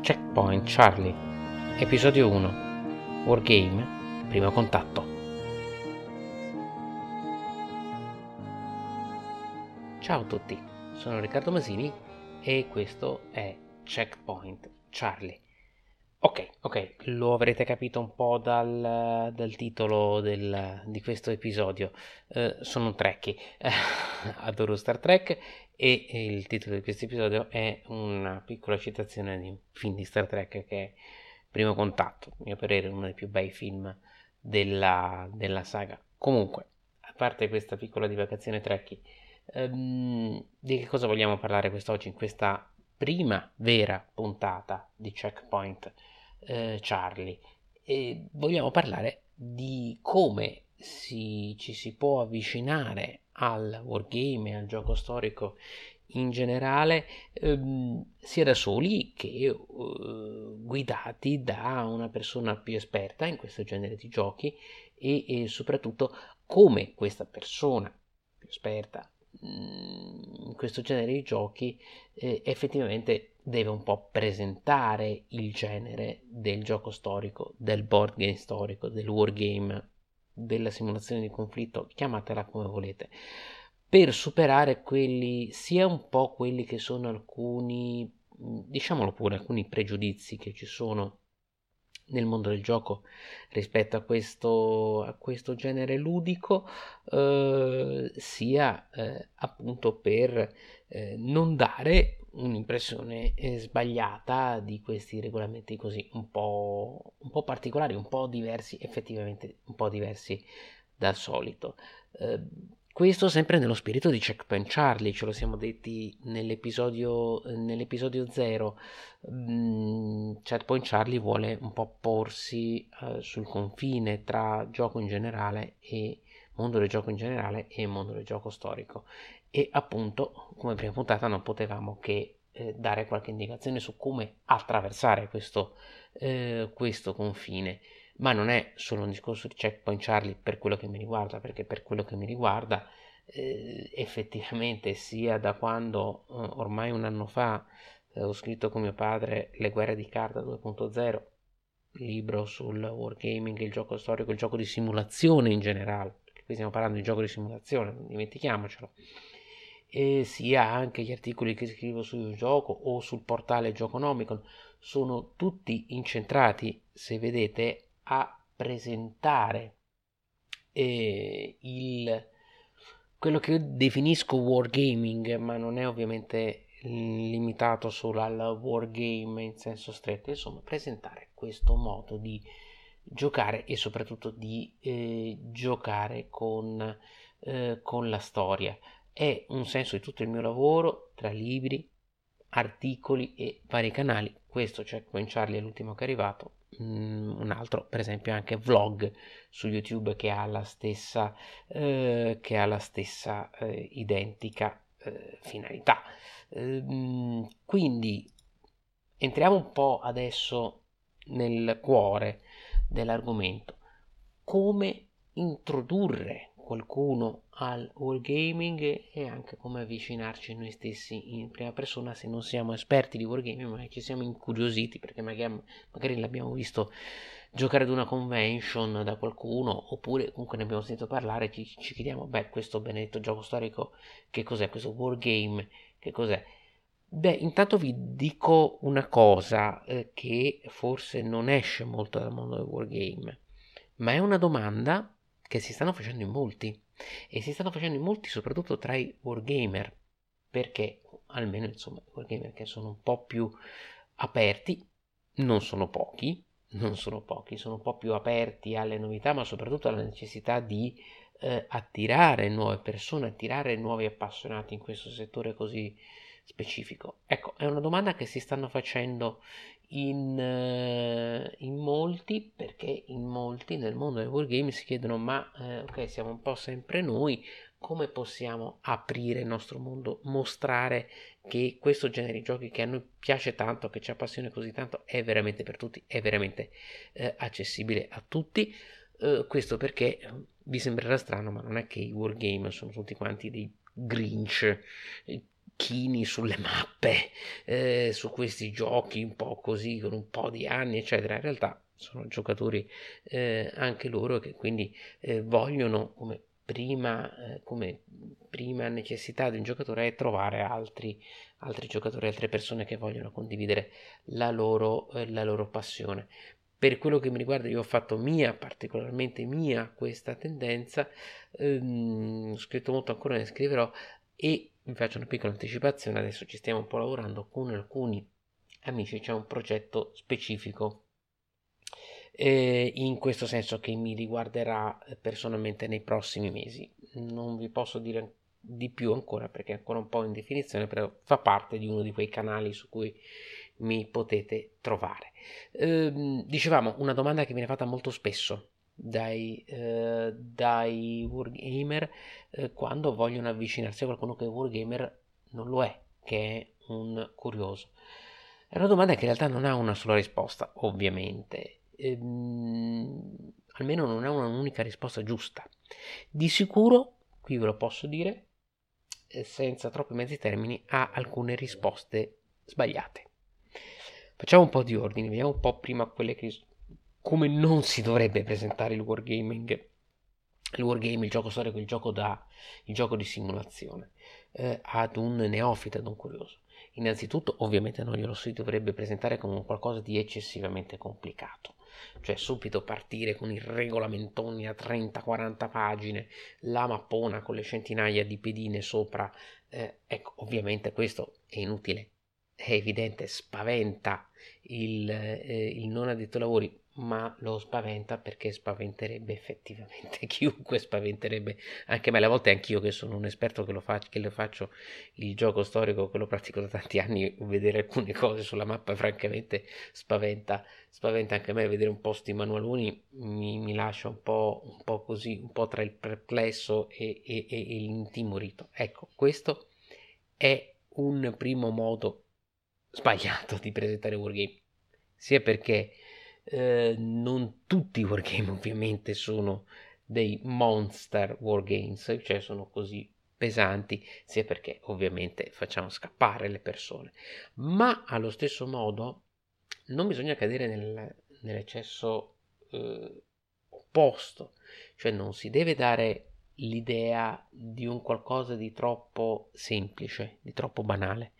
Checkpoint Charlie, episodio 1, Wargame, primo contatto. Ciao a tutti, sono Riccardo Masini e questo è Checkpoint Charlie. Ok, ok, lo avrete capito un po' dal, dal titolo del, di questo episodio. Uh, sono trekkie, adoro Star Trek e il titolo di questo episodio è una piccola citazione di un film di Star Trek che è Primo Contatto, mio parere uno dei più bei film della, della saga. Comunque, a parte questa piccola divagazione trekkie, um, di che cosa vogliamo parlare quest'oggi in questa prima vera puntata di Checkpoint eh, Charlie? E vogliamo parlare di come si, ci si può avvicinare al wargame al gioco storico in generale, ehm, sia da soli che eh, guidati da una persona più esperta in questo genere di giochi e, e soprattutto come questa persona più esperta in questo genere di giochi eh, effettivamente deve un po' presentare il genere del gioco storico, del board game storico, del wargame della simulazione di conflitto, chiamatela come volete, per superare quelli, sia un po' quelli che sono alcuni, diciamolo pure, alcuni pregiudizi che ci sono nel mondo del gioco rispetto a questo, a questo genere ludico, eh, sia eh, appunto per eh, non dare un'impressione eh, sbagliata di questi regolamenti così un po', un po' particolari, un po' diversi, effettivamente un po' diversi dal solito. Eh, questo sempre nello spirito di Checkpoint Charlie, ce lo siamo detti nell'episodio, nell'episodio 0. Mm, Checkpoint Charlie vuole un po' porsi uh, sul confine tra gioco in generale e mondo del gioco in generale e mondo del gioco storico e appunto come prima puntata non potevamo che eh, dare qualche indicazione su come attraversare questo, eh, questo confine ma non è solo un discorso di checkpoint Charlie per quello che mi riguarda perché per quello che mi riguarda eh, effettivamente sia da quando eh, ormai un anno fa eh, ho scritto con mio padre Le guerre di carta 2.0 libro sul wargaming, il gioco storico, il gioco di simulazione in generale, perché qui stiamo parlando di gioco di simulazione, non dimentichiamocelo. E sia anche gli articoli che scrivo sul gioco o sul portale Gioconomicon sono tutti incentrati, se vedete, a presentare eh, il, quello che io definisco wargaming, ma non è ovviamente limitato solo al wargame in senso stretto, insomma, presentare questo modo di giocare e soprattutto di eh, giocare con, eh, con la storia è un senso di tutto il mio lavoro tra libri, articoli e vari canali. Questo Checkpoint Charlie è l'ultimo che è arrivato. Mm, un altro, per esempio, anche vlog su YouTube che ha la stessa, eh, che ha la stessa eh, identica eh, finalità. Ehm, quindi entriamo un po' adesso nel cuore dell'argomento. Come introdurre qualcuno al wargaming e anche come avvicinarci noi stessi in prima persona se non siamo esperti di wargaming ma ci siamo incuriositi perché magari, magari l'abbiamo visto giocare ad una convention da qualcuno oppure comunque ne abbiamo sentito parlare ci, ci chiediamo beh questo benedetto gioco storico che cos'è? Questo wargame che cos'è? Beh, intanto vi dico una cosa eh, che forse non esce molto dal mondo del wargame, ma è una domanda che si stanno facendo in molti. E si stanno facendo in molti soprattutto tra i wargamer perché almeno insomma i wargamer che sono un po' più aperti non sono pochi non sono pochi sono un po' più aperti alle novità ma soprattutto alla necessità di eh, attirare nuove persone attirare nuovi appassionati in questo settore così specifico. Ecco è una domanda che si stanno facendo in, uh, in, molti perché in molti nel mondo del wargame si chiedono ma eh, ok siamo un po' sempre noi come possiamo aprire il nostro mondo, mostrare che questo genere di giochi che a noi piace tanto, che ci appassiona così tanto, è veramente per tutti, è veramente eh, accessibile a tutti. Eh, questo perché vi sembrerà strano, ma non è che i wargame sono tutti quanti dei Grinch, chini sulle mappe, eh, su questi giochi un po' così, con un po' di anni, eccetera. In realtà sono giocatori eh, anche loro che quindi eh, vogliono come prima, eh, come prima necessità di un giocatore è trovare altri, altri giocatori, altre persone che vogliono condividere la loro, eh, la loro passione. Per quello che mi riguarda, io ho fatto mia, particolarmente mia, questa tendenza, ehm, ho scritto molto ancora, ne scriverò e vi faccio una piccola anticipazione, adesso ci stiamo un po' lavorando con alcuni amici, c'è un progetto specifico eh, in questo senso che mi riguarderà personalmente nei prossimi mesi. Non vi posso dire di più ancora perché è ancora un po' in definizione, però fa parte di uno di quei canali su cui mi potete trovare. Eh, dicevamo una domanda che viene fatta molto spesso dai, eh, dai wargamer eh, quando vogliono avvicinarsi a qualcuno che è wargamer non lo è, che è un curioso. È una domanda che in realtà non ha una sola risposta, ovviamente ehm, almeno non è un'unica risposta giusta. Di sicuro, qui ve lo posso dire, eh, senza troppi mezzi termini, ha alcune risposte sbagliate. Facciamo un po' di ordine, vediamo un po' prima quelle che come non si dovrebbe presentare il wargaming. Il wargame, il gioco storico, il gioco, da, il gioco di simulazione eh, ad un neofita, ad un curioso. Innanzitutto, ovviamente non glielo si dovrebbe presentare come qualcosa di eccessivamente complicato cioè subito partire con i regolamentoni a 30-40 pagine, la mappona con le centinaia di pedine sopra, eh, ecco, ovviamente questo è inutile, è evidente, spaventa il, eh, il non addetto ai lavori, ma lo spaventa perché spaventerebbe effettivamente chiunque spaventerebbe anche me alle volte anch'io che sono un esperto che lo, fa, che lo faccio il gioco storico che lo pratico da tanti anni vedere alcune cose sulla mappa francamente spaventa spaventa anche me vedere un po' sti manualoni mi, mi lascia un po', un po' così un po' tra il perplesso e, e, e l'intimorito. Ecco questo è un primo modo sbagliato di presentare Wargame sia perché eh, non tutti i wargame ovviamente sono dei monster wargames, cioè sono così pesanti, sia perché ovviamente facciamo scappare le persone, ma allo stesso modo non bisogna cadere nel, nell'eccesso eh, opposto, cioè non si deve dare l'idea di un qualcosa di troppo semplice, di troppo banale.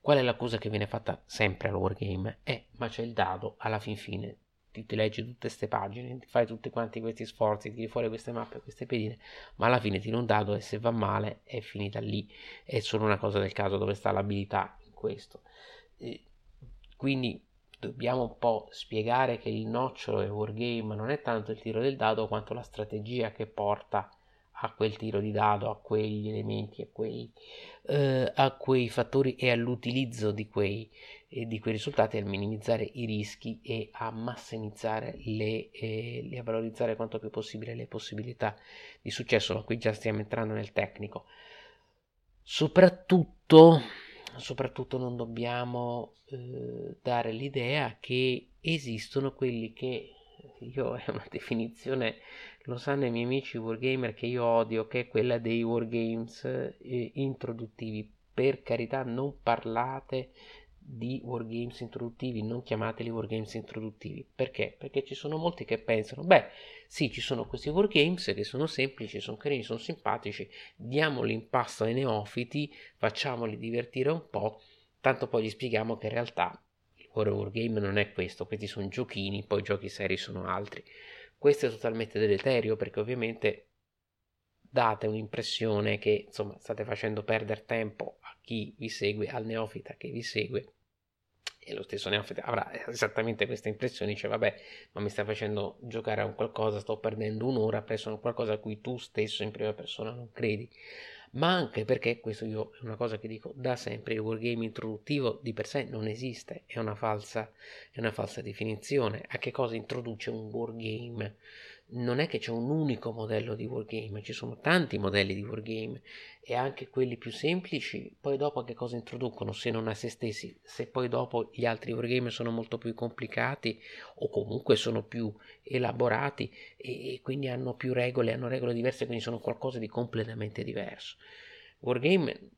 Qual è l'accusa che viene fatta sempre al wargame? Eh, ma c'è il dado alla fin fine ti, ti leggi tutte queste pagine, ti fai tutti quanti questi sforzi, tiri fuori queste mappe, queste pedine, ma alla fine tiri un dado e se va male è finita lì. È solo una cosa del caso dove sta l'abilità in questo. E quindi dobbiamo un po' spiegare che il nocciolo del wargame non è tanto il tiro del dado quanto la strategia che porta a quel tiro di dado, a quegli elementi, a quei, eh, a quei fattori e all'utilizzo di quei, di quei risultati, a minimizzare i rischi e a massimizzare le, eh, a valorizzare quanto più possibile le possibilità di successo. Ma qui già stiamo entrando nel tecnico. Soprattutto, soprattutto non dobbiamo eh, dare l'idea che esistono quelli che io è una definizione lo sanno i miei amici wargamer che io odio, che è quella dei wargames eh, introduttivi. Per carità, non parlate di wargames introduttivi, non chiamateli wargames introduttivi. Perché? Perché ci sono molti che pensano, beh, sì, ci sono questi wargames che sono semplici, sono carini, sono simpatici, diamoli in pasto ai neofiti, facciamoli divertire un po', tanto poi gli spieghiamo che in realtà il wargame non è questo, questi sono giochini, poi giochi seri sono altri. Questo è totalmente deleterio perché ovviamente date un'impressione che insomma state facendo perdere tempo a chi vi segue, al neofita che vi segue e lo stesso neofita avrà esattamente questa impressione, dice vabbè ma mi stai facendo giocare a un qualcosa, sto perdendo un'ora presso un qualcosa a cui tu stesso in prima persona non credi ma anche perché, questo io è una cosa che dico da sempre, il wargame introduttivo di per sé non esiste, è una falsa, è una falsa definizione. A che cosa introduce un wargame? Non è che c'è un unico modello di wargame, ci sono tanti modelli di wargame e anche quelli più semplici, poi dopo che cosa introducono se non a se stessi, se poi dopo gli altri wargame sono molto più complicati o comunque sono più elaborati e, e quindi hanno più regole, hanno regole diverse, quindi sono qualcosa di completamente diverso. Wargame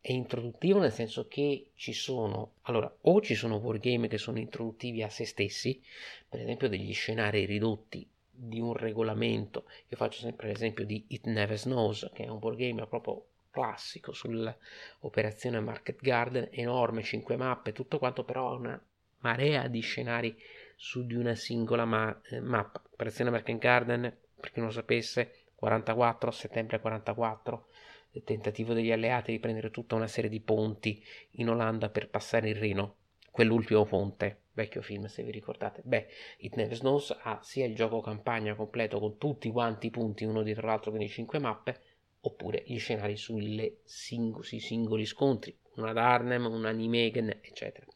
è introduttivo nel senso che ci sono, allora, o ci sono wargame che sono introduttivi a se stessi, per esempio degli scenari ridotti di un regolamento. Io faccio sempre l'esempio di It Never Snows, che è un wargame proprio classico sull'operazione Market Garden, enorme, 5 mappe, tutto quanto, però ha una marea di scenari su di una singola ma- eh, mappa. Operazione Market Garden, per chi non lo sapesse, 44, settembre 44, il tentativo degli alleati di prendere tutta una serie di ponti in Olanda per passare il Reno, quell'ultimo ponte vecchio film se vi ricordate. Beh, It Never Snows ha sia il gioco campagna completo con tutti quanti i punti uno dietro l'altro, quindi 5 mappe, oppure gli scenari sing- sui singoli scontri, una ad Arnhem, una Nijmegen, eccetera,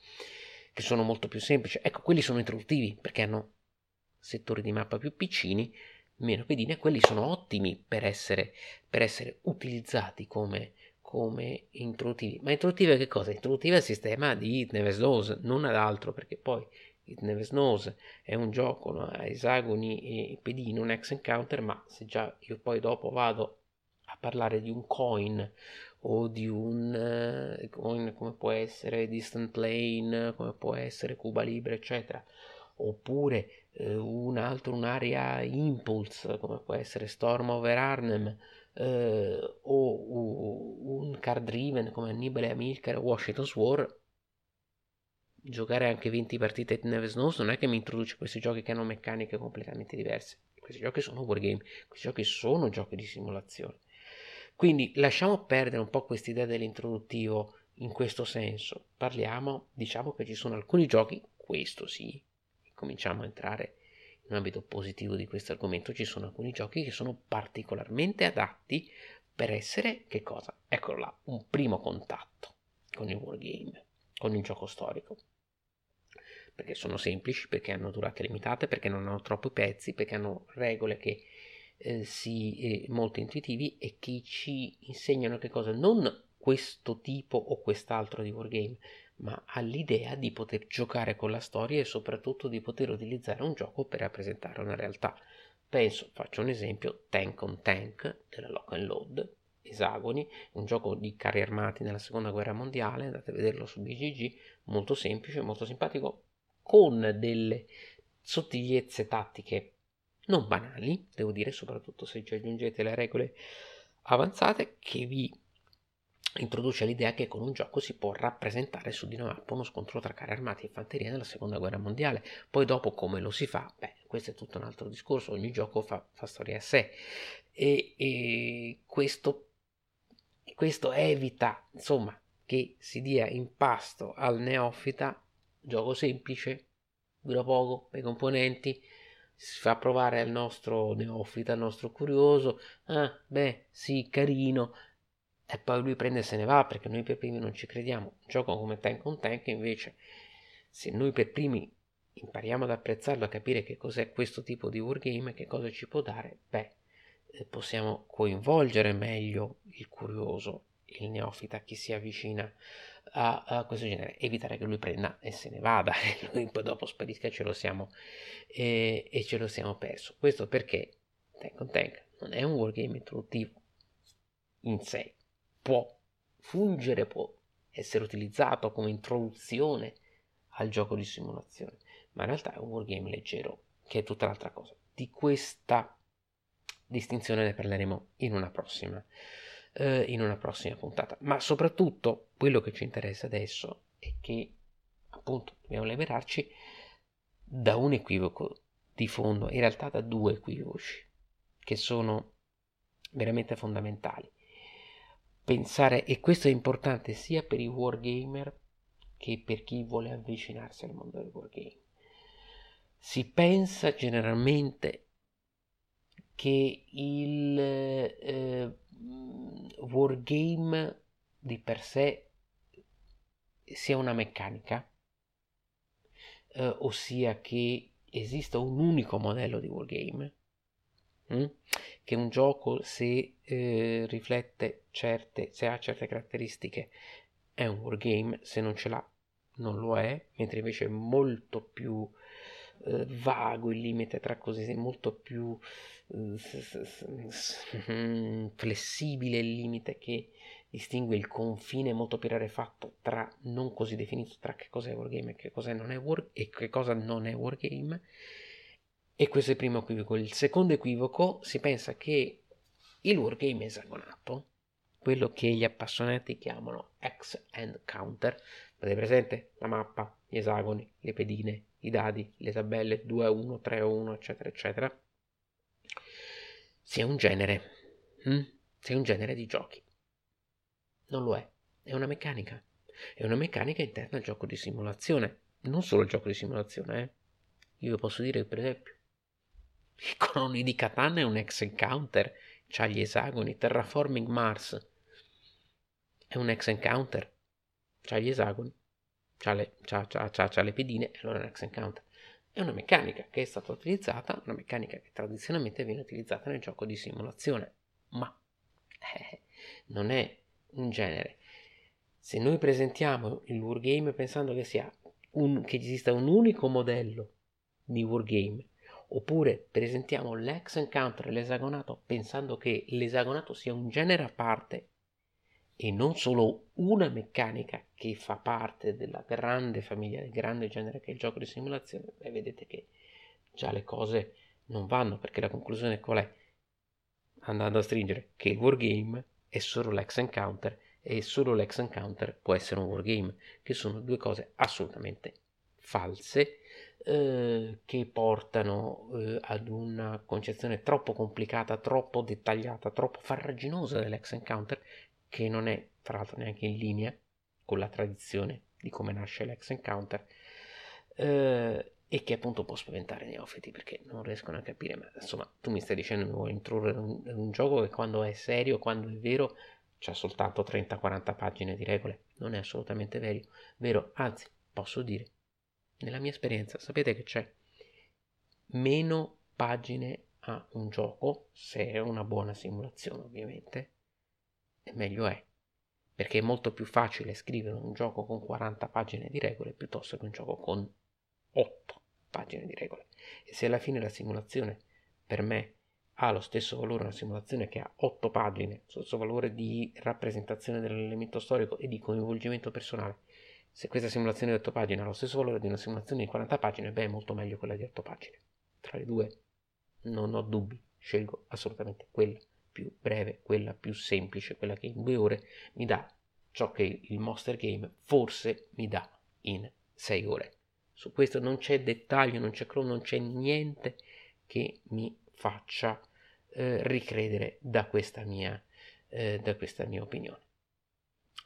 che sono molto più semplici. Ecco, quelli sono introduttivi perché hanno settori di mappa più piccini, meno pedine, quelli sono ottimi per essere, per essere utilizzati come, come introduttivi. Ma introduttivi che cosa? Introduttivi al sistema di It Snows, non ad altro, perché poi It Snows è un gioco no? a esagoni e pedini, un ex encounter, ma se già io poi dopo vado a parlare di un coin o di un uh, coin come può essere Distant Lane, come può essere Cuba Libre, eccetera, oppure uh, un altro, un'area Impulse, come può essere Storm over Arnhem, eh, o un card driven come Annibale Amilcar o Washington's War giocare anche 20 partite di Never Snows non è che mi introduce questi giochi che hanno meccaniche completamente diverse. Questi giochi sono wargame questi giochi sono giochi di simulazione. Quindi lasciamo perdere un po' quest'idea dell'introduttivo in questo senso. Parliamo diciamo che ci sono alcuni giochi questo sì cominciamo a entrare in ambito positivo di questo argomento ci sono alcuni giochi che sono particolarmente adatti per essere che cosa? Eccolo là, un primo contatto con il wargame, con il gioco storico. Perché sono semplici, perché hanno durate limitate, perché non hanno troppi pezzi, perché hanno regole che eh, si eh, molto intuitivi e che ci insegnano che cosa? Non questo tipo o quest'altro di wargame, ma all'idea di poter giocare con la storia e soprattutto di poter utilizzare un gioco per rappresentare una realtà. Penso, faccio un esempio, Tank on Tank della Lock and Load, Esagoni, un gioco di carri armati nella seconda guerra mondiale, andate a vederlo su BGG, molto semplice, molto simpatico, con delle sottigliezze tattiche non banali, devo dire, soprattutto se ci aggiungete le regole avanzate che vi introduce l'idea che con un gioco si può rappresentare su di una mappa uno scontro tra carri armati e fanteria nella seconda guerra mondiale. Poi dopo come lo si fa? Beh, questo è tutto un altro discorso, ogni gioco fa, fa storia a sé e, e questo, questo evita insomma che si dia in pasto al neofita, gioco semplice, dura poco, i componenti, si fa provare al nostro neofita, al nostro curioso, ah beh sì carino, e poi lui prende e se ne va perché noi per primi non ci crediamo. Gioco come Tank on Tank invece, se noi per primi impariamo ad apprezzarlo, a capire che cos'è questo tipo di wargame che cosa ci può dare, beh, eh, possiamo coinvolgere meglio il curioso, il neofita, chi si avvicina a, a, questo genere, evitare che lui prenda e se ne vada e noi poi dopo sparisca ce lo siamo, eh, e ce lo siamo perso. Questo perché Tank on Tank non è un wargame introduttivo in sé, può fungere, può essere utilizzato come introduzione al gioco di simulazione, ma in realtà è un wargame leggero, che è tutta un'altra cosa. Di questa distinzione ne parleremo in una prossima, eh, in una prossima puntata. Ma soprattutto quello che ci interessa adesso è che appunto dobbiamo liberarci da un equivoco di fondo, in realtà da due equivoci che sono veramente fondamentali pensare, e questo è importante sia per i wargamer che per chi vuole avvicinarsi al mondo del wargame. Si pensa generalmente che il eh, wargame di per sé sia una meccanica, eh, ossia che esista un unico modello di wargame Mm? Che un gioco, se eh, riflette certe, se ha certe caratteristiche, è un wargame, se non ce l'ha, non lo è, mentre invece è molto più eh, vago il limite tra cose, molto più eh, flessibile il limite che distingue il confine molto più rarefatto tra non così definito tra che cosa è wargame e che cosa non è, war, e che cosa non è wargame. E questo è il primo equivoco. Il secondo equivoco si pensa che il wargame esagonato, quello che gli appassionati chiamano X and counter, avete presente? La mappa, gli esagoni, le pedine, i dadi, le tabelle 2 a 1, 3 a 1, eccetera, eccetera, sia un genere, hm? sia un genere di giochi. Non lo è, è una meccanica. È una meccanica interna al gioco di simulazione. Non solo il gioco di simulazione, eh. Io posso dire, per esempio, il Coloni di Catan è un ex encounter, c'ha gli esagoni, Terraforming Mars. È un ex encounter, c'ha gli esagoni, c'ha le, c'ha, c'ha, c'ha, c'ha le pedine, e allora è un ex encounter. È una meccanica che è stata utilizzata, una meccanica che tradizionalmente viene utilizzata nel gioco di simulazione, ma eh, non è un genere. Se noi presentiamo il wargame pensando che, sia un, che esista un unico modello di wargame, oppure presentiamo l'ex encounter e l'esagonato pensando che l'esagonato sia un genere a parte e non solo una meccanica che fa parte della grande famiglia, del grande genere che è il gioco di simulazione, beh, vedete che già le cose non vanno perché la conclusione qual è? Andando a stringere che il wargame è solo l'ex encounter e solo l'ex encounter può essere un wargame, che sono due cose assolutamente false eh, che portano eh, ad una concezione troppo complicata, troppo dettagliata, troppo farraginosa dell'ex encounter che non è tra l'altro neanche in linea con la tradizione di come nasce l'ex encounter eh, e che appunto può spaventare i neofiti perché non riescono a capire ma insomma tu mi stai dicendo che vuoi introdurre un, un gioco che quando è serio quando è vero c'ha soltanto 30-40 pagine di regole. Non è assolutamente vero, vero anzi posso dire nella mia esperienza sapete che c'è meno pagine a un gioco se è una buona simulazione ovviamente meglio è perché è molto più facile scrivere un gioco con 40 pagine di regole piuttosto che un gioco con 8 pagine di regole. E se alla fine la simulazione per me ha lo stesso valore una simulazione che ha 8 pagine, lo stesso valore di rappresentazione dell'elemento storico e di coinvolgimento personale, se questa simulazione di 8 pagine ha lo stesso valore di una simulazione di 40 pagine, beh, è molto meglio quella di 8 pagine. Tra le due non ho dubbi, scelgo assolutamente quella più breve, quella più semplice, quella che in due ore mi dà ciò che il Monster Game forse mi dà in sei ore. Su questo non c'è dettaglio, non c'è crono, non c'è niente che mi faccia eh, ricredere da questa, mia, eh, da questa mia opinione.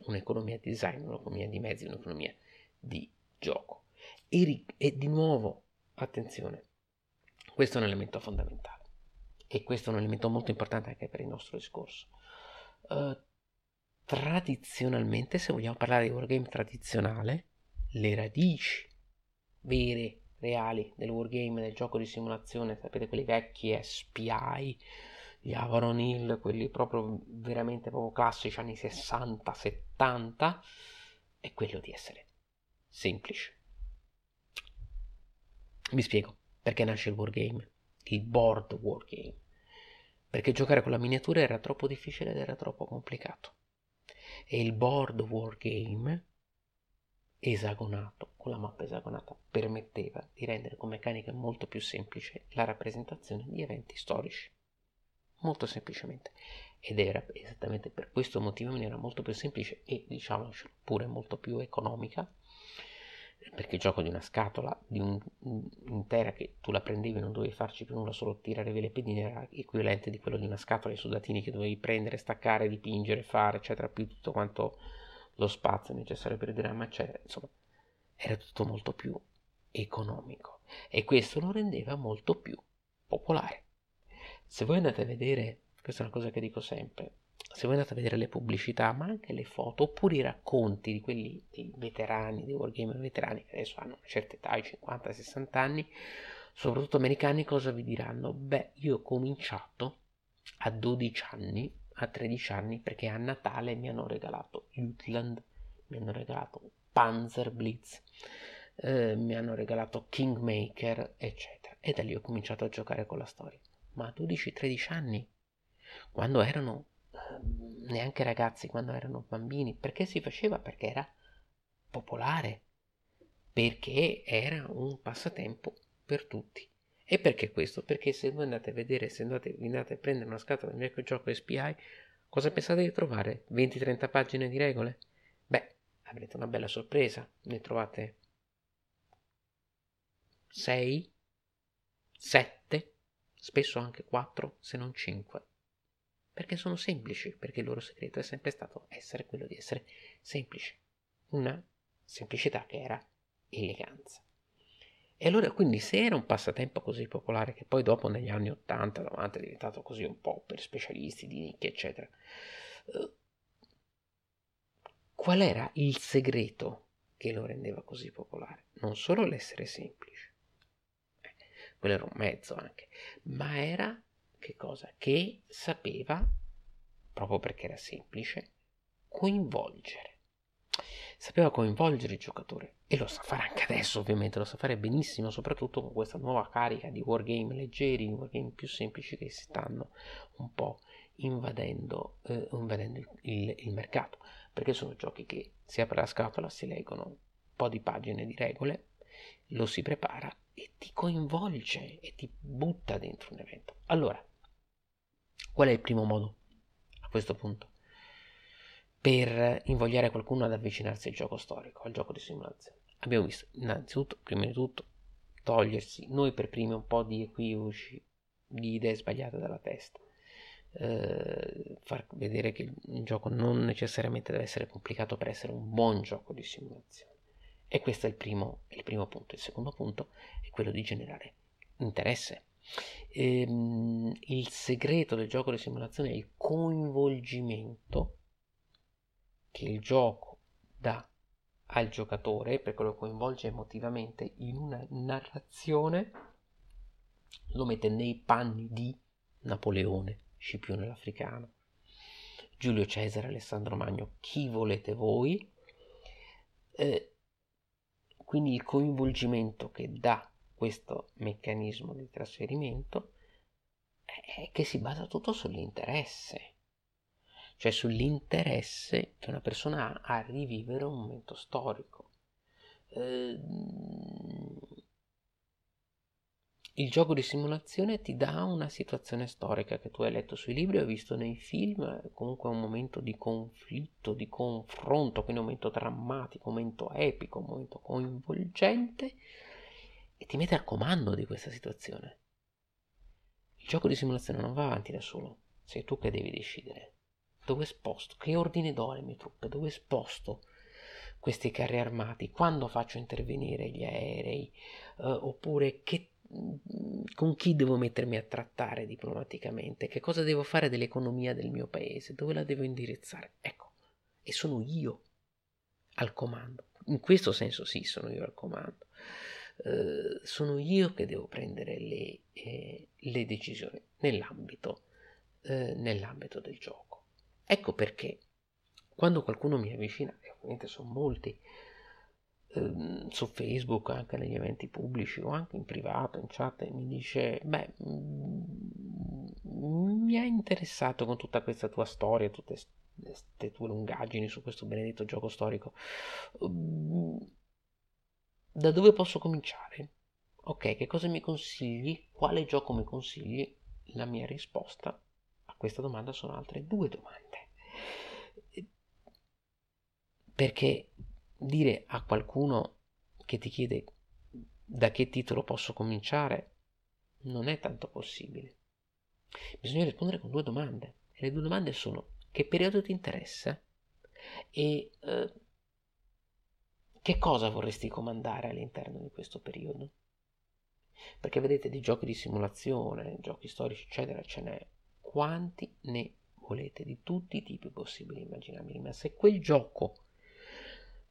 Un'economia di design, un'economia di mezzi, un'economia di gioco. E, e di nuovo, attenzione, questo è un elemento fondamentale e questo è un elemento molto importante anche per il nostro discorso. Uh, tradizionalmente, se vogliamo parlare di wargame tradizionale, le radici vere, reali del wargame, del gioco di simulazione, sapete quelli vecchi SPI, gli Avalon Hill, quelli proprio veramente proprio classici anni 60-70, è quello di essere semplice. Vi spiego perché nasce il wargame il board wargame, perché giocare con la miniatura era troppo difficile ed era troppo complicato. E il board wargame esagonato, con la mappa esagonata, permetteva di rendere con meccanica molto più semplice la rappresentazione di eventi storici. Molto semplicemente. Ed era esattamente per questo motivo in maniera molto più semplice e, diciamo pure molto più economica perché il gioco di una scatola di un, intera che tu la prendevi e non dovevi farci più nulla solo tirare via le pedine era equivalente di quello di una scatola di soldatini che dovevi prendere, staccare, dipingere, fare eccetera più tutto quanto lo spazio necessario per il dramma eccetera insomma era tutto molto più economico e questo lo rendeva molto più popolare se voi andate a vedere questa è una cosa che dico sempre se voi andate a vedere le pubblicità, ma anche le foto, oppure i racconti di quelli dei veterani, dei wargamer veterani che adesso hanno una certa età, 50-60 anni, soprattutto americani, cosa vi diranno? Beh, io ho cominciato a 12 anni, a 13 anni, perché a Natale mi hanno regalato Jutland, mi hanno regalato Panzer Blitz, eh, mi hanno regalato Kingmaker, eccetera. E da lì ho cominciato a giocare con la storia. Ma a 12-13 anni, quando erano eh, neanche ragazzi, quando erano bambini, perché si faceva? Perché era popolare, perché era un passatempo per tutti. E perché questo? Perché se voi andate a vedere, se andate, andate a prendere una scatola di vecchio gioco SPI, cosa pensate di trovare? 20-30 pagine di regole? Beh, avrete una bella sorpresa, ne trovate 6, 7, spesso anche 4, se non 5. Perché sono semplici, perché il loro segreto è sempre stato essere quello di essere semplici. Una semplicità che era eleganza. E allora quindi se era un passatempo così popolare che poi dopo negli anni 80, 90 è diventato così un po' per specialisti di nicchia eccetera, eh, qual era il segreto che lo rendeva così popolare? Non solo l'essere semplice, quello era un mezzo anche, ma era che cosa? Che sapeva, proprio perché era semplice, coinvolgere. Sapeva coinvolgere il giocatore. E lo sa fare anche adesso ovviamente, lo sa fare benissimo, soprattutto con questa nuova carica di wargame leggeri, wargame più semplici che si stanno un po' invadendo, eh, invadendo il, il, il, mercato, perché sono giochi che si apre la scatola, si leggono un po' di pagine di regole, lo si prepara e ti coinvolge e ti butta dentro un evento. Allora, qual è il primo modo a questo punto? per invogliare qualcuno ad avvicinarsi al gioco storico, al gioco di simulazione. Abbiamo visto innanzitutto, prima di tutto, togliersi noi per primi un po' di equivoci, di idee sbagliate dalla testa. Eh, far vedere che il gioco non necessariamente deve essere complicato per essere un buon gioco di simulazione. E questo è il primo, il primo punto. Il secondo punto è quello di generare interesse. Ehm, il segreto del gioco di simulazione è il coinvolgimento che il gioco dà al giocatore, perché lo coinvolge emotivamente in una narrazione, lo mette nei panni di Napoleone, Scipione l'Africano, Giulio Cesare, Alessandro Magno, chi volete voi. Eh, quindi il coinvolgimento che dà questo meccanismo di trasferimento è che si basa tutto sull'interesse cioè sull'interesse che una persona ha a rivivere un momento storico. Eh, il gioco di simulazione ti dà una situazione storica che tu hai letto sui libri, hai visto nei film, comunque un momento di conflitto, di confronto, quindi un momento drammatico, un momento epico, un momento coinvolgente e ti mette al comando di questa situazione. Il gioco di simulazione non va avanti da solo, sei tu che devi decidere. Dove sposto, che ordine do alle mie truppe, dove sposto questi carri armati, quando faccio intervenire gli aerei, eh, oppure che, con chi devo mettermi a trattare diplomaticamente, che cosa devo fare dell'economia del mio paese, dove la devo indirizzare. Ecco, e sono io al comando. In questo senso sì, sono io al comando. Eh, sono io che devo prendere le, eh, le decisioni nell'ambito, eh, nell'ambito del gioco. Ecco perché quando qualcuno mi avvicina, ovviamente sono molti, ehm, su Facebook, anche negli eventi pubblici o anche in privato, in chat, e mi dice, beh, mm, mi ha interessato con tutta questa tua storia, tutte queste tue lungaggini su questo benedetto gioco storico, mm, da dove posso cominciare? Ok, che cosa mi consigli? Quale gioco mi consigli? La mia risposta a questa domanda sono altre due domande. Perché dire a qualcuno che ti chiede da che titolo posso cominciare non è tanto possibile. Bisogna rispondere con due domande. E le due domande sono che periodo ti interessa e eh, che cosa vorresti comandare all'interno di questo periodo. Perché vedete di giochi di simulazione, giochi storici, eccetera, ce n'è. Quanti ne volete di tutti i tipi possibili e immaginabili, ma se quel gioco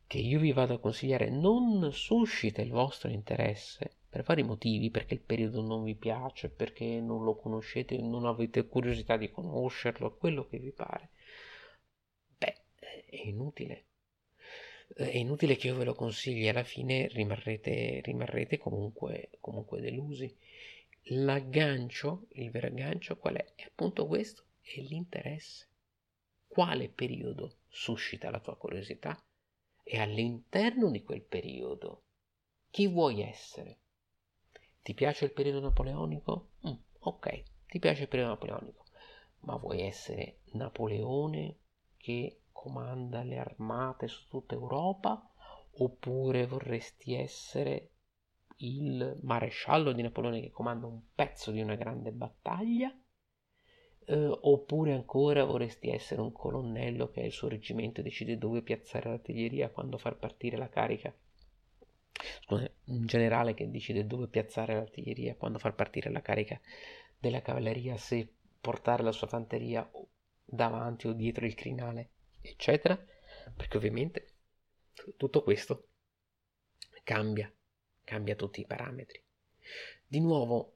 che io vi vado a consigliare non suscita il vostro interesse, per vari motivi, perché il periodo non vi piace, perché non lo conoscete, non avete curiosità di conoscerlo, quello che vi pare, beh, è inutile. È inutile che io ve lo consigli, alla fine rimarrete, rimarrete comunque, comunque delusi. L'aggancio, il vero aggancio qual è? È appunto questo, è l'interesse. Quale periodo suscita la tua curiosità? E all'interno di quel periodo, chi vuoi essere? Ti piace il periodo napoleonico? Mm, ok, ti piace il periodo napoleonico, ma vuoi essere Napoleone che comanda le armate su tutta Europa? Oppure vorresti essere il maresciallo di Napoleone che comanda un pezzo di una grande battaglia? Eh, oppure ancora vorresti essere un colonnello che ha il suo reggimento decide dove piazzare l'artiglieria quando far partire la carica un generale che decide dove piazzare l'artiglieria, quando far partire la carica della cavalleria, se portare la sua fanteria davanti o dietro il crinale, eccetera, perché ovviamente tutto questo cambia, cambia tutti i parametri. Di nuovo,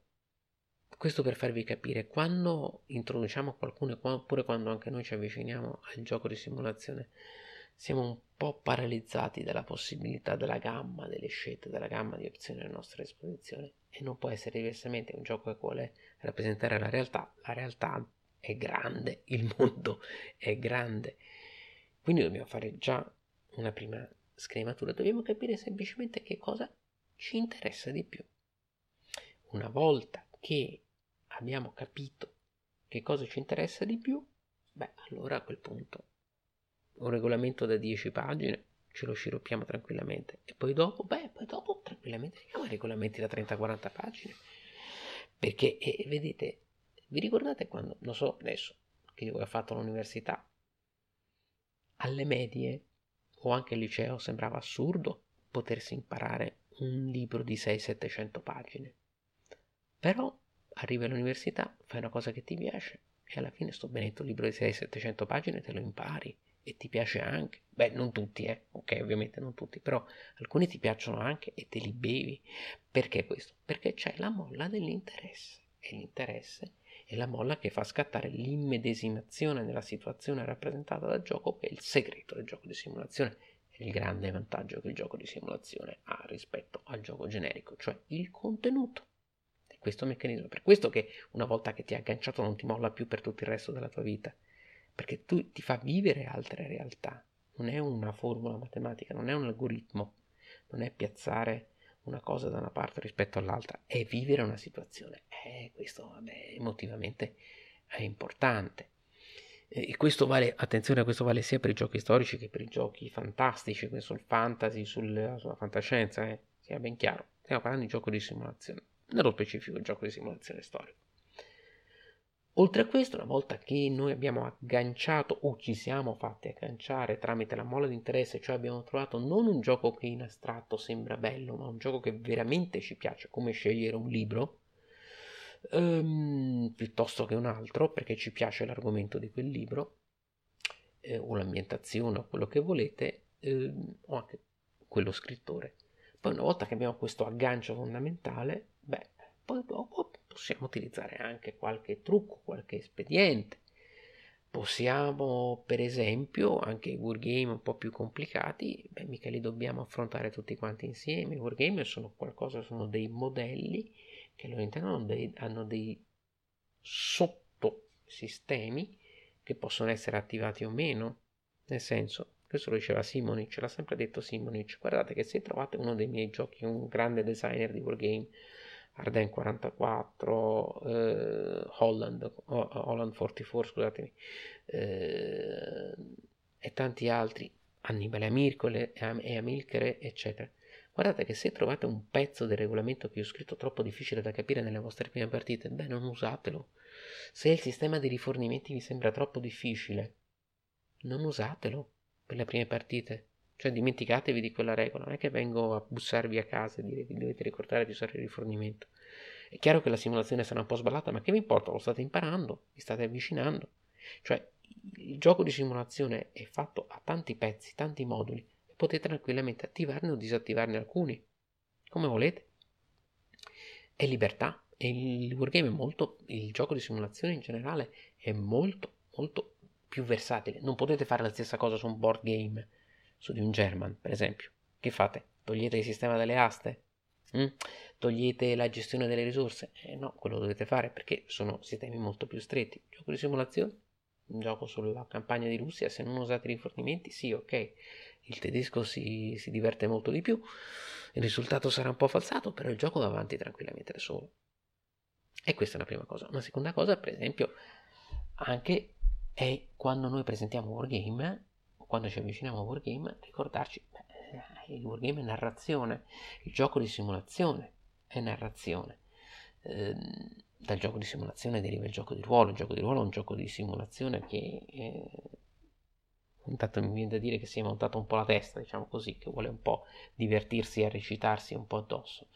questo per farvi capire, quando introduciamo qualcuno, oppure quando anche noi ci avviciniamo al gioco di simulazione, siamo un po' paralizzati dalla possibilità della gamma delle scelte, della gamma di opzioni a nostra disposizione e non può essere diversamente un gioco che vuole rappresentare la realtà. La realtà è grande, il mondo è grande. Quindi dobbiamo fare già una prima scrematura, dobbiamo capire semplicemente che cosa ci interessa di più. Una volta che abbiamo capito che cosa ci interessa di più, beh, allora a quel punto un regolamento da 10 pagine, ce lo sciroppiamo tranquillamente. E poi dopo, beh, poi dopo tranquillamente abbiamo i regolamenti da 30-40 pagine. Perché, e, vedete, vi ricordate quando, non so adesso, che ho fatto l'università, alle medie o anche al liceo sembrava assurdo potersi imparare un libro di 600-700 pagine. Però arrivi all'università, fai una cosa che ti piace e alla fine sto benedetto libro di 600-700 pagine te lo impari e ti piace anche. Beh, non tutti, eh. Ok, ovviamente non tutti, però alcuni ti piacciono anche e te li bevi. Perché questo? Perché c'è la molla dell'interesse. E l'interesse è la molla che fa scattare l'immedesimazione della situazione rappresentata dal gioco, che è il segreto del gioco di simulazione. Il grande vantaggio che il gioco di simulazione ha rispetto al gioco generico, cioè il contenuto questo meccanismo. Per questo che una volta che ti ha agganciato non ti molla più per tutto il resto della tua vita perché tu ti fa vivere altre realtà. Non è una formula matematica, non è un algoritmo, non è piazzare una cosa da una parte rispetto all'altra, è vivere una situazione. Eh, questo vabbè, emotivamente è importante. E questo vale, attenzione, questo vale sia per i giochi storici che per i giochi fantastici, sul fantasy, sul, sulla fantascienza, eh. sia ben chiaro. Stiamo parlando di gioco di simulazione, nello specifico gioco di simulazione storico. Oltre a questo, una volta che noi abbiamo agganciato o ci siamo fatti agganciare tramite la molla di interesse, cioè abbiamo trovato non un gioco che in astratto sembra bello, ma un gioco che veramente ci piace, come scegliere un libro, ehm, piuttosto che un altro, perché ci piace l'argomento di quel libro, eh, o l'ambientazione, o quello che volete, ehm, o anche quello scrittore. Poi una volta che abbiamo questo aggancio fondamentale, beh, poi dopo possiamo utilizzare anche qualche trucco, qualche espediente. Possiamo, per esempio, anche i wargame un po' più complicati, beh, mica li dobbiamo affrontare tutti quanti insieme. I wargame sono qualcosa, sono dei modelli che all'interno dei, hanno dei sottosistemi che possono essere attivati o meno. Nel senso, questo lo diceva Simonic, l'ha sempre detto Simonic, guardate che se trovate uno dei miei giochi, un grande designer di wargame, Arden 44, eh, Holland, Holland 44, scusatemi, eh, e tanti altri, Annibale Amircole e Amilcare, eccetera. Guardate che se trovate un pezzo del regolamento che ho scritto troppo difficile da capire nelle vostre prime partite, beh, non usatelo. Se il sistema di rifornimenti vi sembra troppo difficile, non usatelo per le prime partite. Cioè dimenticatevi di quella regola, non è che vengo a bussarvi a casa e dire che dovete ricordare di usare il rifornimento. È chiaro che la simulazione sarà un po' sballata, ma che vi importa? Lo state imparando, vi state avvicinando. Cioè il gioco di simulazione è fatto a tanti pezzi, tanti moduli, e potete tranquillamente attivarne o disattivarne alcuni, come volete. è libertà. E il wargame è molto, il gioco di simulazione in generale è molto, molto più versatile. Non potete fare la stessa cosa su un board game, su di un German, per esempio. Che fate? Togliete il sistema delle aste? Mm? Togliete la gestione delle risorse? Eh no, quello dovete fare perché sono sistemi molto più stretti. Gioco di simulazione? Un gioco sulla campagna di Russia, se non usate rifornimenti, sì, ok. Il tedesco si, si diverte molto di più. Il risultato sarà un po' falsato, però il gioco va avanti tranquillamente da solo. E questa è una prima cosa. Una seconda cosa, per esempio, anche è quando noi presentiamo Wargame, quando ci avviciniamo a Wargame, ricordarci, beh, il Wargame è narrazione, il gioco di simulazione è narrazione. Eh, dal gioco di simulazione deriva il gioco di ruolo, il gioco di ruolo è un gioco di simulazione che eh, intanto mi viene da dire che si è montato un po' la testa, diciamo così, che vuole un po' divertirsi e recitarsi un po' addosso.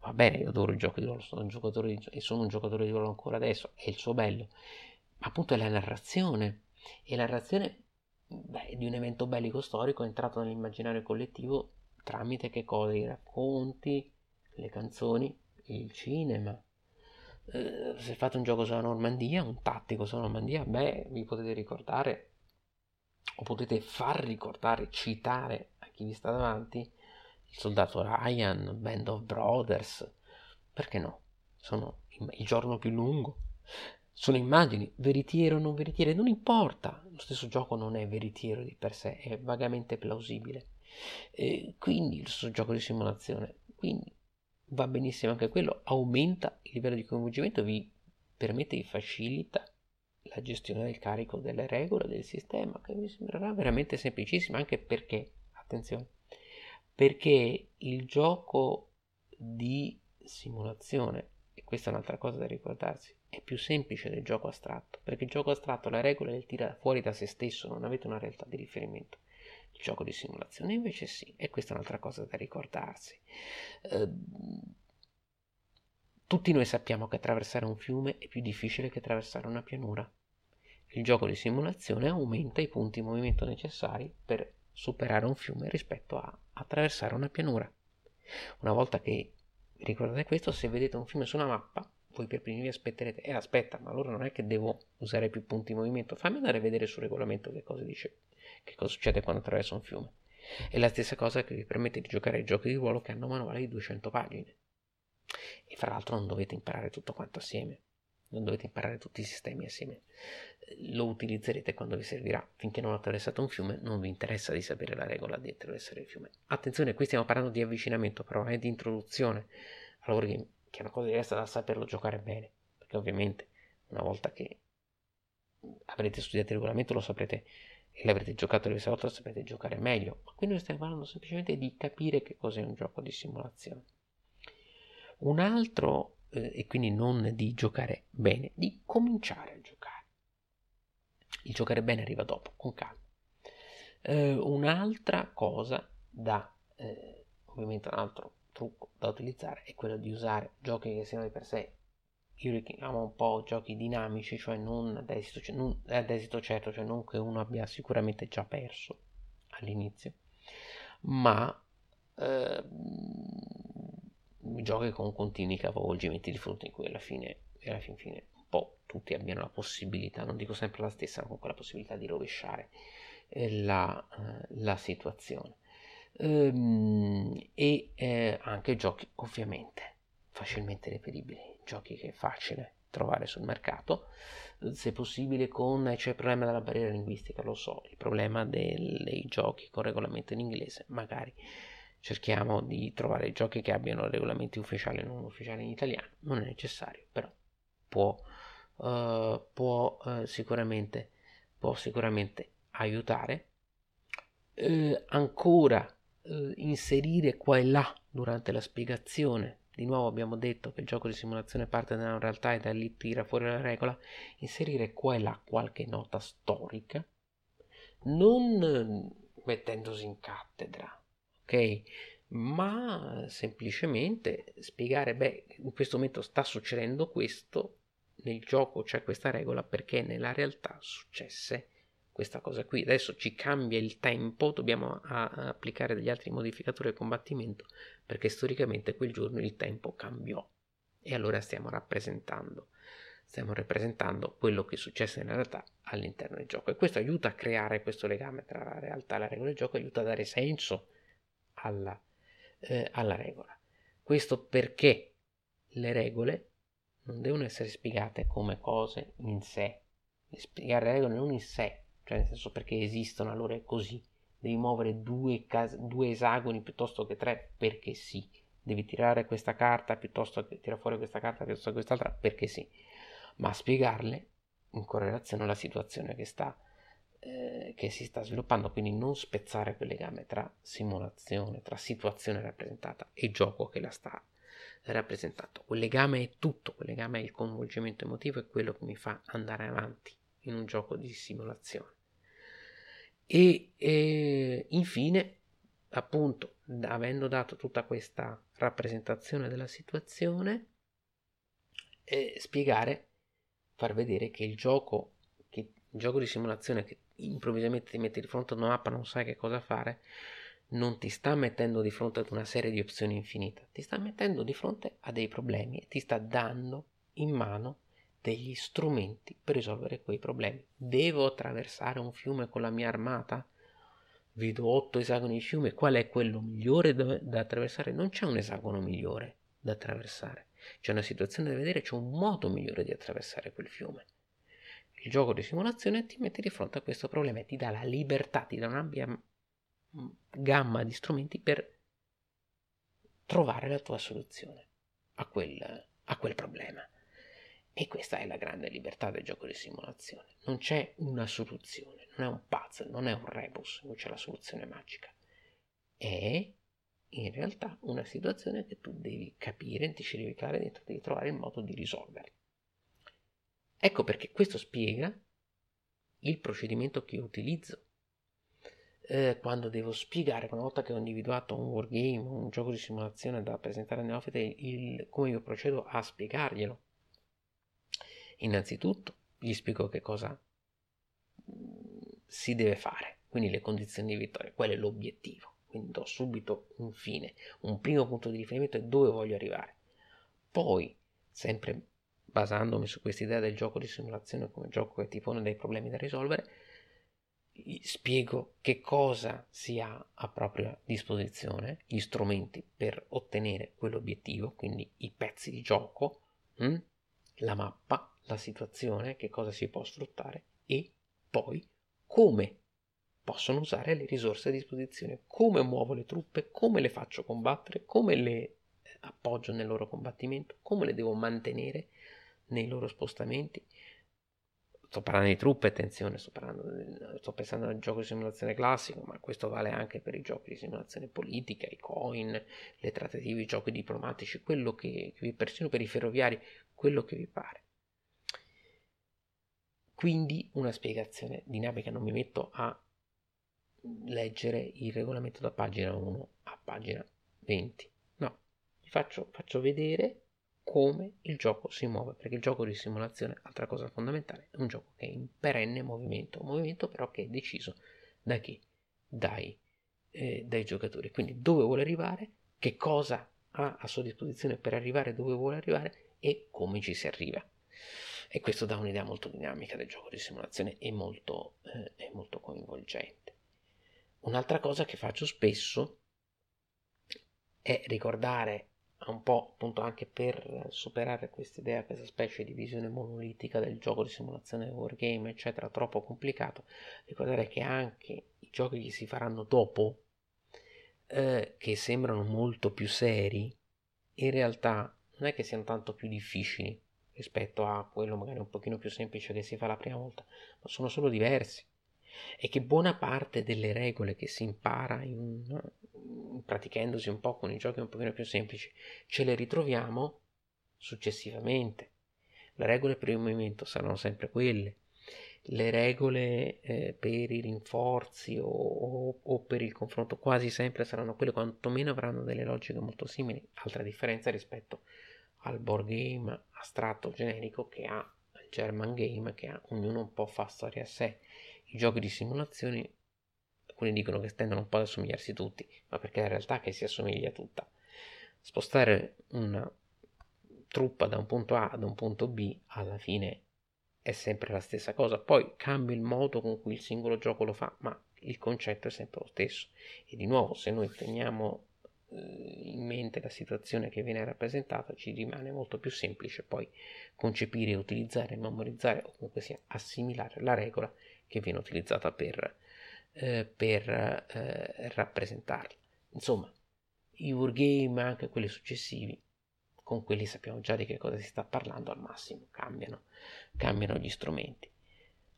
Va bene, io adoro il gioco di ruolo, sono un giocatore di, e sono un giocatore di ruolo ancora adesso, è il suo bello, ma appunto è la narrazione, e la narrazione beh, di un evento bellico storico entrato nell'immaginario collettivo tramite che cosa? I racconti, le canzoni, il cinema. Eh, se fate un gioco sulla Normandia, un tattico sulla Normandia, beh, vi potete ricordare o potete far ricordare, citare a chi vi sta davanti il soldato Ryan, Band of Brothers, perché no? Sono il giorno più lungo. Sono immagini, veritiero o non veritiere, non importa. Lo stesso gioco non è veritiero di per sé, è vagamente plausibile. E quindi il suo gioco di simulazione, quindi va benissimo anche quello, aumenta il livello di coinvolgimento, vi permette e facilita la gestione del carico delle regole del sistema, che mi sembrerà veramente semplicissima, anche perché, attenzione, perché il gioco di simulazione, questa è un'altra cosa da ricordarsi, è più semplice del gioco astratto, perché il gioco astratto la regola le tira fuori da se stesso, non avete una realtà di riferimento. Il gioco di simulazione invece sì, e questa è un'altra cosa da ricordarsi. Eh, tutti noi sappiamo che attraversare un fiume è più difficile che attraversare una pianura. Il gioco di simulazione aumenta i punti di movimento necessari per superare un fiume rispetto a attraversare una pianura. Una volta che ricordate questo, se vedete un fiume su una mappa, voi per primi vi aspetterete, eh aspetta, ma allora non è che devo usare più punti di movimento, fammi andare a vedere sul regolamento che cosa dice, che cosa succede quando attraverso un fiume. È la stessa cosa che vi permette di giocare ai giochi di ruolo che hanno manuale di 200 pagine. E fra l'altro non dovete imparare tutto quanto assieme non dovete imparare tutti i sistemi assieme. Lo utilizzerete quando vi servirà. Finché non attraversate un fiume, non vi interessa di sapere la regola di attraversare il fiume. Attenzione, qui stiamo parlando di avvicinamento, però è di introduzione al wargame, che è una cosa diversa da saperlo giocare bene. Perché ovviamente, una volta che avrete studiato il regolamento, lo saprete e l'avrete giocato diverse volte, lo saprete giocare meglio. Ma qui noi stiamo parlando semplicemente di capire che cos'è un gioco di simulazione. Un altro eh, e quindi non di giocare bene, di cominciare a giocare. Il giocare bene arriva dopo, con calma. Eh, un'altra cosa da, eh, ovviamente un altro trucco da utilizzare è quello di usare giochi che siano di per sé io li chiamo un po' giochi dinamici, cioè non ad esito, cioè non ad esito certo, cioè non che uno abbia sicuramente già perso all'inizio, ma eh, giochi con continui capovolgimenti di fronte in cui alla fine, alla fin fine, un po' tutti abbiano la possibilità, non dico sempre la stessa, ma comunque la possibilità di rovesciare eh, la, eh, la situazione. Ehm, e eh, anche giochi ovviamente facilmente reperibili, giochi che è facile trovare sul mercato, se possibile con c'è il problema della barriera linguistica, lo so, il problema dei giochi con regolamento in inglese, magari cerchiamo di trovare giochi che abbiano regolamenti ufficiali e non ufficiali in italiano, non è necessario, però può, uh, può, uh, sicuramente, può sicuramente aiutare. Uh, ancora inserire qua e là durante la spiegazione. Di nuovo abbiamo detto che il gioco di simulazione parte da una realtà e da lì tira fuori la regola, inserire qua e là qualche nota storica, non mettendosi in cattedra, Ma semplicemente spiegare, beh, in questo momento sta succedendo questo, nel gioco c'è questa regola perché nella realtà successe questa cosa qui. Adesso ci cambia il tempo, dobbiamo a applicare degli altri modificatori al combattimento perché storicamente quel giorno il tempo cambiò. e allora stiamo rappresentando stiamo rappresentando quello che è successo nella realtà all'interno del gioco e questo aiuta a creare questo legame tra la realtà e la regola del gioco aiuta a dare senso alla, eh, alla regola. Questo perché le regole non devono essere spiegate come cose in sé. Spiegare le regole non in sé cioè nel senso perché esistono allora è così. Devi muovere due, cas- due esagoni piuttosto che tre perché sì. Devi tirare questa carta piuttosto che tirare fuori questa carta piuttosto che quest'altra perché sì. Ma spiegarle in correlazione alla situazione che, sta, eh, che si sta sviluppando, quindi non spezzare quel legame tra simulazione, tra situazione rappresentata e gioco che la sta rappresentando. Quel legame è tutto, quel legame è il coinvolgimento emotivo, è quello che mi fa andare avanti in un gioco di simulazione. E, e infine, appunto, avendo dato tutta questa rappresentazione della situazione, eh, spiegare far vedere che il gioco, che il gioco di simulazione che improvvisamente ti mette di fronte ad una mappa, non sai che cosa fare, non ti sta mettendo di fronte ad una serie di opzioni infinite, ti sta mettendo di fronte a dei problemi e ti sta dando in mano degli strumenti per risolvere quei problemi. Devo attraversare un fiume con la mia armata? Vedo otto esagoni di fiume, qual è quello migliore da, da attraversare? Non c'è un esagono migliore da attraversare. C'è una situazione da vedere, c'è un modo migliore di attraversare quel fiume. Il gioco di simulazione ti mette di fronte a questo problema e ti dà la libertà, ti dà un'ampia mm, gamma di strumenti per trovare la tua soluzione a quel, a quel problema. E questa è la grande libertà del gioco di simulazione. Non c'è una soluzione, non è un puzzle, non è un rebus, non c'è la soluzione magica. È in realtà una situazione che tu devi capire, ti ci devi creare dentro, devi trovare il modo di risolvere. Ecco perché questo spiega il procedimento che io utilizzo eh, quando devo spiegare, una volta che ho individuato un wargame, un gioco di simulazione da presentare al neofite, il, come io procedo a spiegarglielo. Innanzitutto gli spiego che cosa mm, si deve fare, quindi le condizioni di vittoria, qual è l'obiettivo quindi do subito un fine, un primo punto di riferimento è dove voglio arrivare. Poi, sempre basandomi su questa idea del gioco di simulazione come gioco che ti pone dei problemi da risolvere, spiego che cosa si ha a propria disposizione, gli strumenti per ottenere quell'obiettivo, quindi i pezzi di gioco, hm? la mappa, la situazione, che cosa si può sfruttare e poi come possono usare le risorse a disposizione, come muovo le truppe, come le faccio combattere, come le appoggio nel loro combattimento, come le devo mantenere nei loro spostamenti. Sto parlando di truppe, attenzione, sto, parlando, sto pensando al gioco di simulazione classico, ma questo vale anche per i giochi di simulazione politica, i coin, le trattative, i giochi diplomatici, quello che, che persino per i ferroviari, quello che vi pare. Quindi una spiegazione dinamica, non mi metto a leggere il regolamento da pagina 1 a pagina 20. No, vi faccio, faccio vedere come il gioco si muove, perché il gioco di simulazione, altra cosa fondamentale, è un gioco che è in perenne movimento, un movimento però che è deciso da chi? Dai, eh, dai giocatori. Quindi dove vuole arrivare, che cosa ha a sua disposizione per arrivare dove vuole arrivare e come ci si arriva. E questo dà un'idea molto dinamica del gioco di simulazione e molto, eh, molto coinvolgente. Un'altra cosa che faccio spesso è ricordare un po' appunto anche per superare questa idea, questa specie di visione monolitica del gioco di simulazione wargame, eccetera, troppo complicato, ricordare che anche i giochi che si faranno dopo, eh, che sembrano molto più seri, in realtà non è che siano tanto più difficili rispetto a quello magari un pochino più semplice che si fa la prima volta, ma sono solo diversi e che buona parte delle regole che si impara in, praticandosi un po' con i giochi un pochino più semplici ce le ritroviamo successivamente. Le regole per il movimento saranno sempre quelle, le regole eh, per i rinforzi o, o, o, per il confronto quasi sempre saranno quelle, quantomeno avranno delle logiche molto simili, altra differenza rispetto al board game astratto generico che ha il German game che ha ognuno un po' fa storia a sé i giochi di simulazione, alcuni dicono che tendono un po' ad assomigliarsi tutti, ma perché è la realtà che si assomiglia tutta. Spostare una truppa da un punto A ad un punto B, alla fine è sempre la stessa cosa. Poi cambia il modo con cui il singolo gioco lo fa, ma il concetto è sempre lo stesso. E di nuovo, se noi teniamo eh, in mente la situazione che viene rappresentata, ci rimane molto più semplice poi concepire, utilizzare, memorizzare o comunque sia assimilare la regola che viene utilizzata per, eh, per eh, rappresentarla. Insomma, i wargame, anche quelli successivi, con quelli sappiamo già di che cosa si sta parlando, al massimo cambiano, cambiano gli strumenti.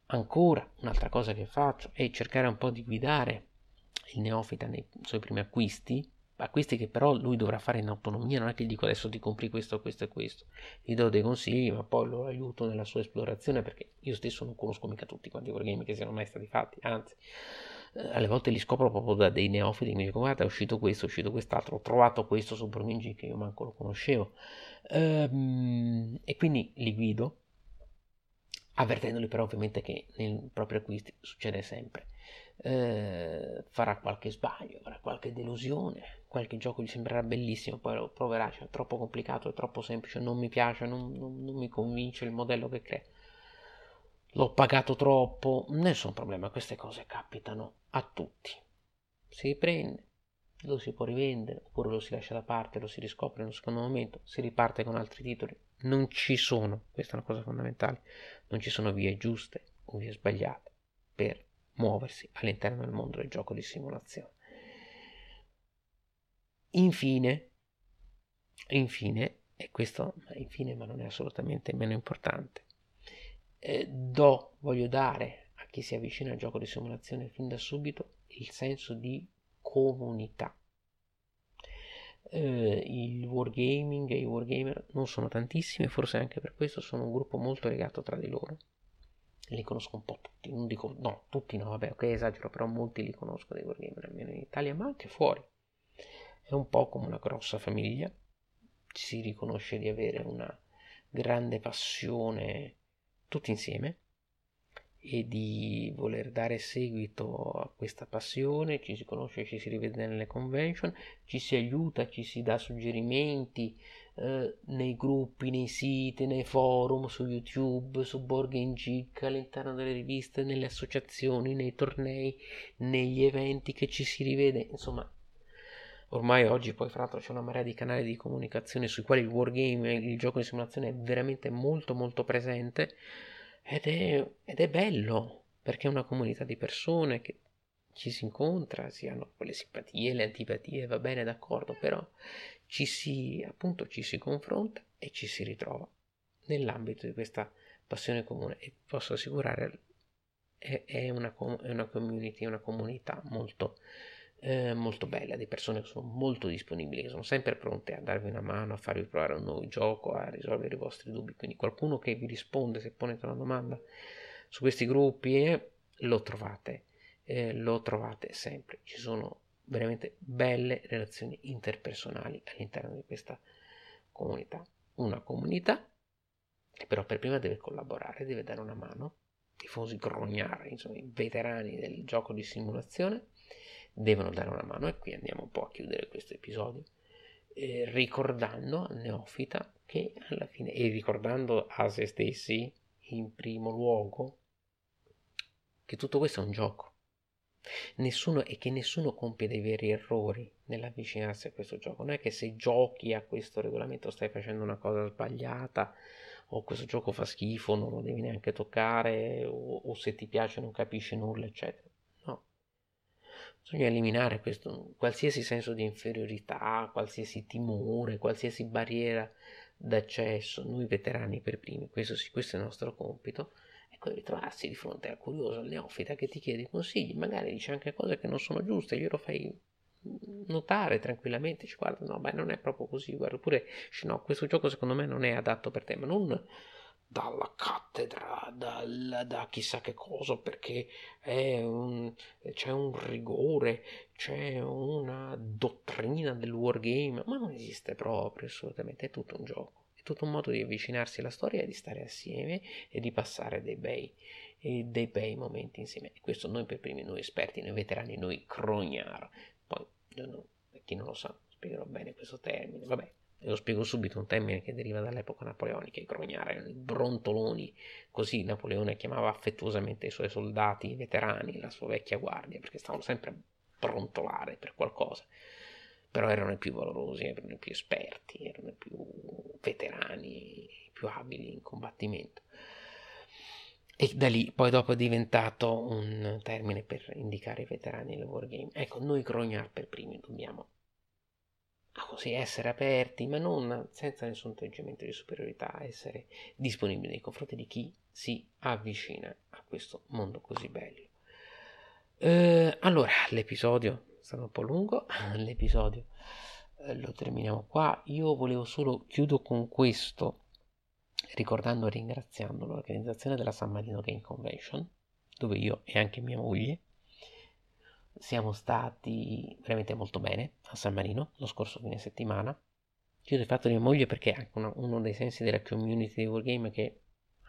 Ancora, un'altra cosa che faccio è cercare un po' di guidare il neofita nei suoi primi acquisti, acquisti che però lui dovrà fare in autonomia, non è che gli dico adesso ti compri questo, questo e questo, gli do dei consigli, ma poi lo aiuto nella sua esplorazione perché io stesso non conosco mica tutti quanti i wargame che siano mai stati fatti, anzi eh, alle volte li scopro proprio da dei neofiti mi dicono guarda è uscito questo, è uscito quest'altro ho trovato questo su Burming che io manco lo conoscevo ehm, e quindi li guido avvertendoli però ovviamente che nei propri acquisti succede sempre eh, farà qualche sbaglio farà qualche delusione qualche gioco gli sembrerà bellissimo poi lo proverà cioè, è troppo complicato è troppo semplice non mi piace non, non, non mi convince il modello che crea l'ho pagato troppo, nessun problema, queste cose capitano a tutti. Si riprende, lo si può rivendere, oppure lo si lascia da parte, lo si riscopre in un secondo momento, si riparte con altri titoli. Non ci sono, questa è una cosa fondamentale, non ci sono vie giuste o vie sbagliate per muoversi all'interno del mondo del gioco di simulazione. Infine, infine, e questo infine ma non è assolutamente meno importante, eh, do, voglio dare a chi si avvicina al gioco di simulazione fin da subito il senso di comunità. Eh, il wargaming e i wargamer non sono tantissimi, forse anche per questo sono un gruppo molto legato tra di loro. Li conosco un po' tutti, non dico no, tutti no, vabbè, ok, esagero, però molti li conosco dei wargamer, almeno in Italia, ma anche fuori. È un po' come una grossa famiglia, si riconosce di avere una grande passione tutti insieme e di voler dare seguito a questa passione, ci si conosce, ci si rivede nelle convention, ci si aiuta, ci si dà suggerimenti eh, nei gruppi, nei siti, nei forum, su YouTube, su Borg Geek, all'interno delle riviste, nelle associazioni, nei tornei, negli eventi che ci si rivede, insomma ormai oggi poi fra l'altro c'è una marea di canali di comunicazione sui quali il wargame, il gioco di simulazione è veramente molto molto presente ed è, ed è bello perché è una comunità di persone che ci si incontra, si hanno le simpatie, le antipatie, va bene d'accordo, però ci si appunto ci si confronta e ci si ritrova nell'ambito di questa passione comune e posso assicurare è, è, una, è una community, una comunità molto eh, molto bella, di persone che sono molto disponibili, che sono sempre pronte a darvi una mano, a farvi provare un nuovo gioco, a risolvere i vostri dubbi. Quindi qualcuno che vi risponde se ponete una domanda su questi gruppi eh, lo trovate, eh, lo trovate sempre. Ci sono veramente belle relazioni interpersonali all'interno di questa comunità. Una comunità che però per prima deve collaborare, deve dare una mano, tifosi grognari, insomma i veterani del gioco di simulazione devono dare una mano e qui andiamo un po' a chiudere questo episodio eh, ricordando al neofita che alla fine e ricordando a se stessi in primo luogo che tutto questo è un gioco nessuno e che nessuno compie dei veri errori nell'avvicinarsi a questo gioco non è che se giochi a questo regolamento stai facendo una cosa sbagliata o questo gioco fa schifo non lo devi neanche toccare o, o se ti piace non capisci nulla eccetera Bisogna eliminare questo, qualsiasi senso di inferiorità, qualsiasi timore, qualsiasi barriera d'accesso. Noi veterani per primi, questo, questo è il nostro compito. È quello di trovarsi di fronte al curioso, al neofita che ti chiede consigli, magari dice anche cose che non sono giuste, glielo fai notare tranquillamente, ci guarda, no, beh, non è proprio così, guarda, oppure, no, questo gioco secondo me non è adatto per te, ma non dalla cattedra, dal, da chissà che cosa, perché un, c'è un rigore, c'è una dottrina del wargame, ma non esiste proprio assolutamente, è tutto un gioco. Tutto un modo di avvicinarsi alla storia e di stare assieme e di passare dei bei, dei bei momenti insieme. E questo noi per primi, noi esperti, noi veterani, noi crognar. Poi, no, chi non lo sa, spiegherò bene questo termine. Vabbè, lo spiego subito, un termine che deriva dall'epoca napoleonica, i grognare, i brontoloni, così Napoleone chiamava affettuosamente i suoi soldati, i veterani, la sua vecchia guardia, perché stavano sempre a brontolare per qualcosa. Però erano i più valorosi, erano i più esperti, erano i più veterani, i più abili in combattimento. E da lì poi dopo è diventato un termine per indicare i veterani del wargame. Ecco, noi grognare per primi dobbiamo così essere aperti, ma non senza nessun atteggiamento di superiorità, essere disponibili nei confronti di chi si avvicina a questo mondo così bello. Eh, allora, l'episodio stato un po' lungo, l'episodio eh, lo terminiamo qua. Io volevo solo chiudo con questo, ricordando e ringraziando l'organizzazione della San Marino Game Convention, dove io e anche mia moglie siamo stati veramente molto bene a San Marino lo scorso fine settimana. Chiudo il fatto di mia moglie perché è anche uno, dei sensi della community di Wargame che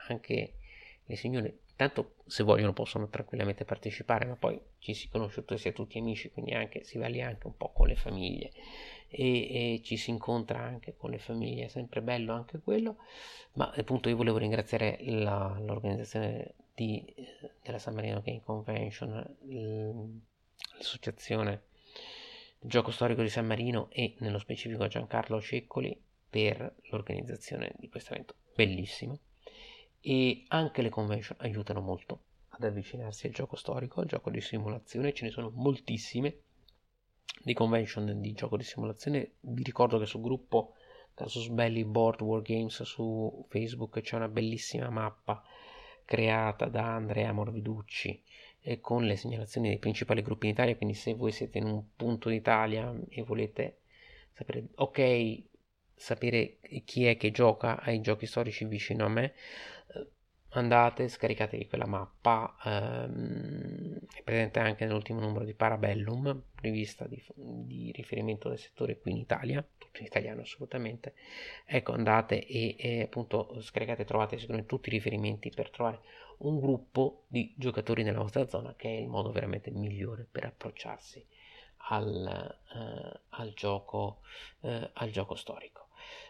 anche le signore, tanto se vogliono possono tranquillamente partecipare, ma poi ci si conosce tutti, si è tutti amici, quindi anche, si va lì anche un po' con le famiglie. E, e ci si incontra anche con le famiglie, è sempre bello anche quello, ma appunto io volevo ringraziare la, l'organizzazione di, della San Marino Game Convention, l'associazione gioco storico di San Marino e nello specifico Giancarlo Ceccoli per l'organizzazione di questo evento. Bellissimo e anche le convention aiutano molto ad avvicinarsi al gioco storico, al gioco di simulazione, ce ne sono moltissime di convention di gioco di simulazione, vi ricordo che sul gruppo Casus Belli Board War Games su Facebook c'è una bellissima mappa creata da Andrea Morviducci eh, con le segnalazioni dei principali gruppi in Italia, quindi se voi siete in un punto d'Italia e volete sapere, ok, sapere chi è che gioca ai giochi storici vicino a me, andate, scaricatevi quella mappa, ehm, è presente anche nell'ultimo numero di Parabellum, rivista di, di, riferimento del settore qui in Italia, tutto in italiano assolutamente, ecco andate e, e appunto scaricate, trovate secondo me tutti i riferimenti per trovare un gruppo di giocatori nella vostra zona che è il modo veramente migliore per approcciarsi al, uh, al, gioco, uh, al gioco storico.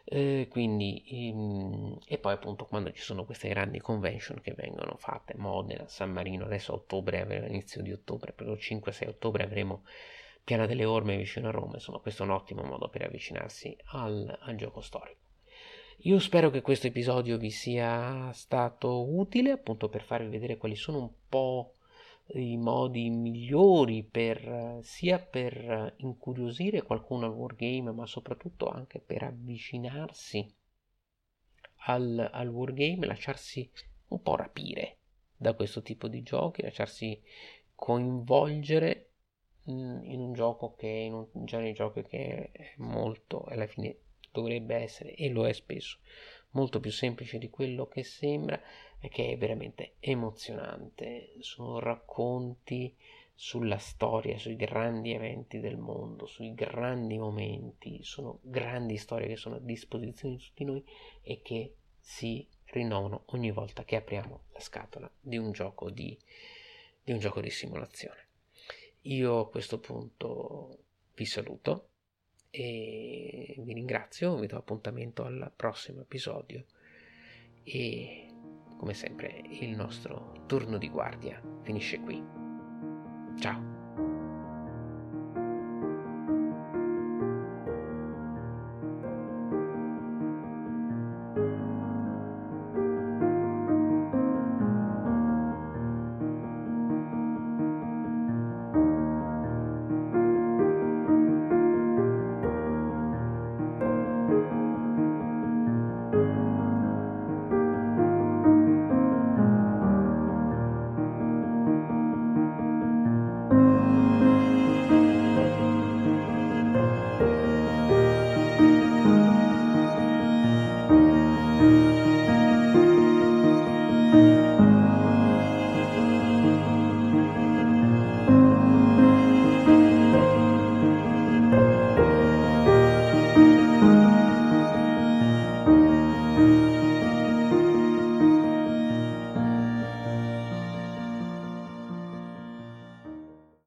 Eh, quindi, ehm, e poi appunto quando ci sono queste grandi convention che vengono fatte, Modena, San Marino, adesso a ottobre, all'inizio di ottobre, per il 5-6 ottobre avremo Piana delle Orme vicino a Roma, insomma questo è un ottimo modo per avvicinarsi al, al gioco storico. Io spero che questo episodio vi sia stato utile appunto per farvi vedere quali sono un po' i modi migliori per sia per incuriosire qualcuno al wargame, ma soprattutto anche per avvicinarsi al, al wargame, lasciarsi un po' rapire da questo tipo di giochi, lasciarsi coinvolgere mm, in un gioco che in un genere di gioco che è molto alla fine dovrebbe essere e lo è spesso molto più semplice di quello che sembra che è veramente emozionante. Sono racconti sulla storia, sui grandi eventi del mondo, sui grandi momenti, sono grandi storie che sono a disposizione di tutti noi e che si rinnovano ogni volta che apriamo la scatola di un gioco di, di, un gioco di simulazione. Io a questo punto vi saluto e vi ringrazio, vi do appuntamento al prossimo episodio e come sempre il nostro turno di guardia finisce qui. Ciao!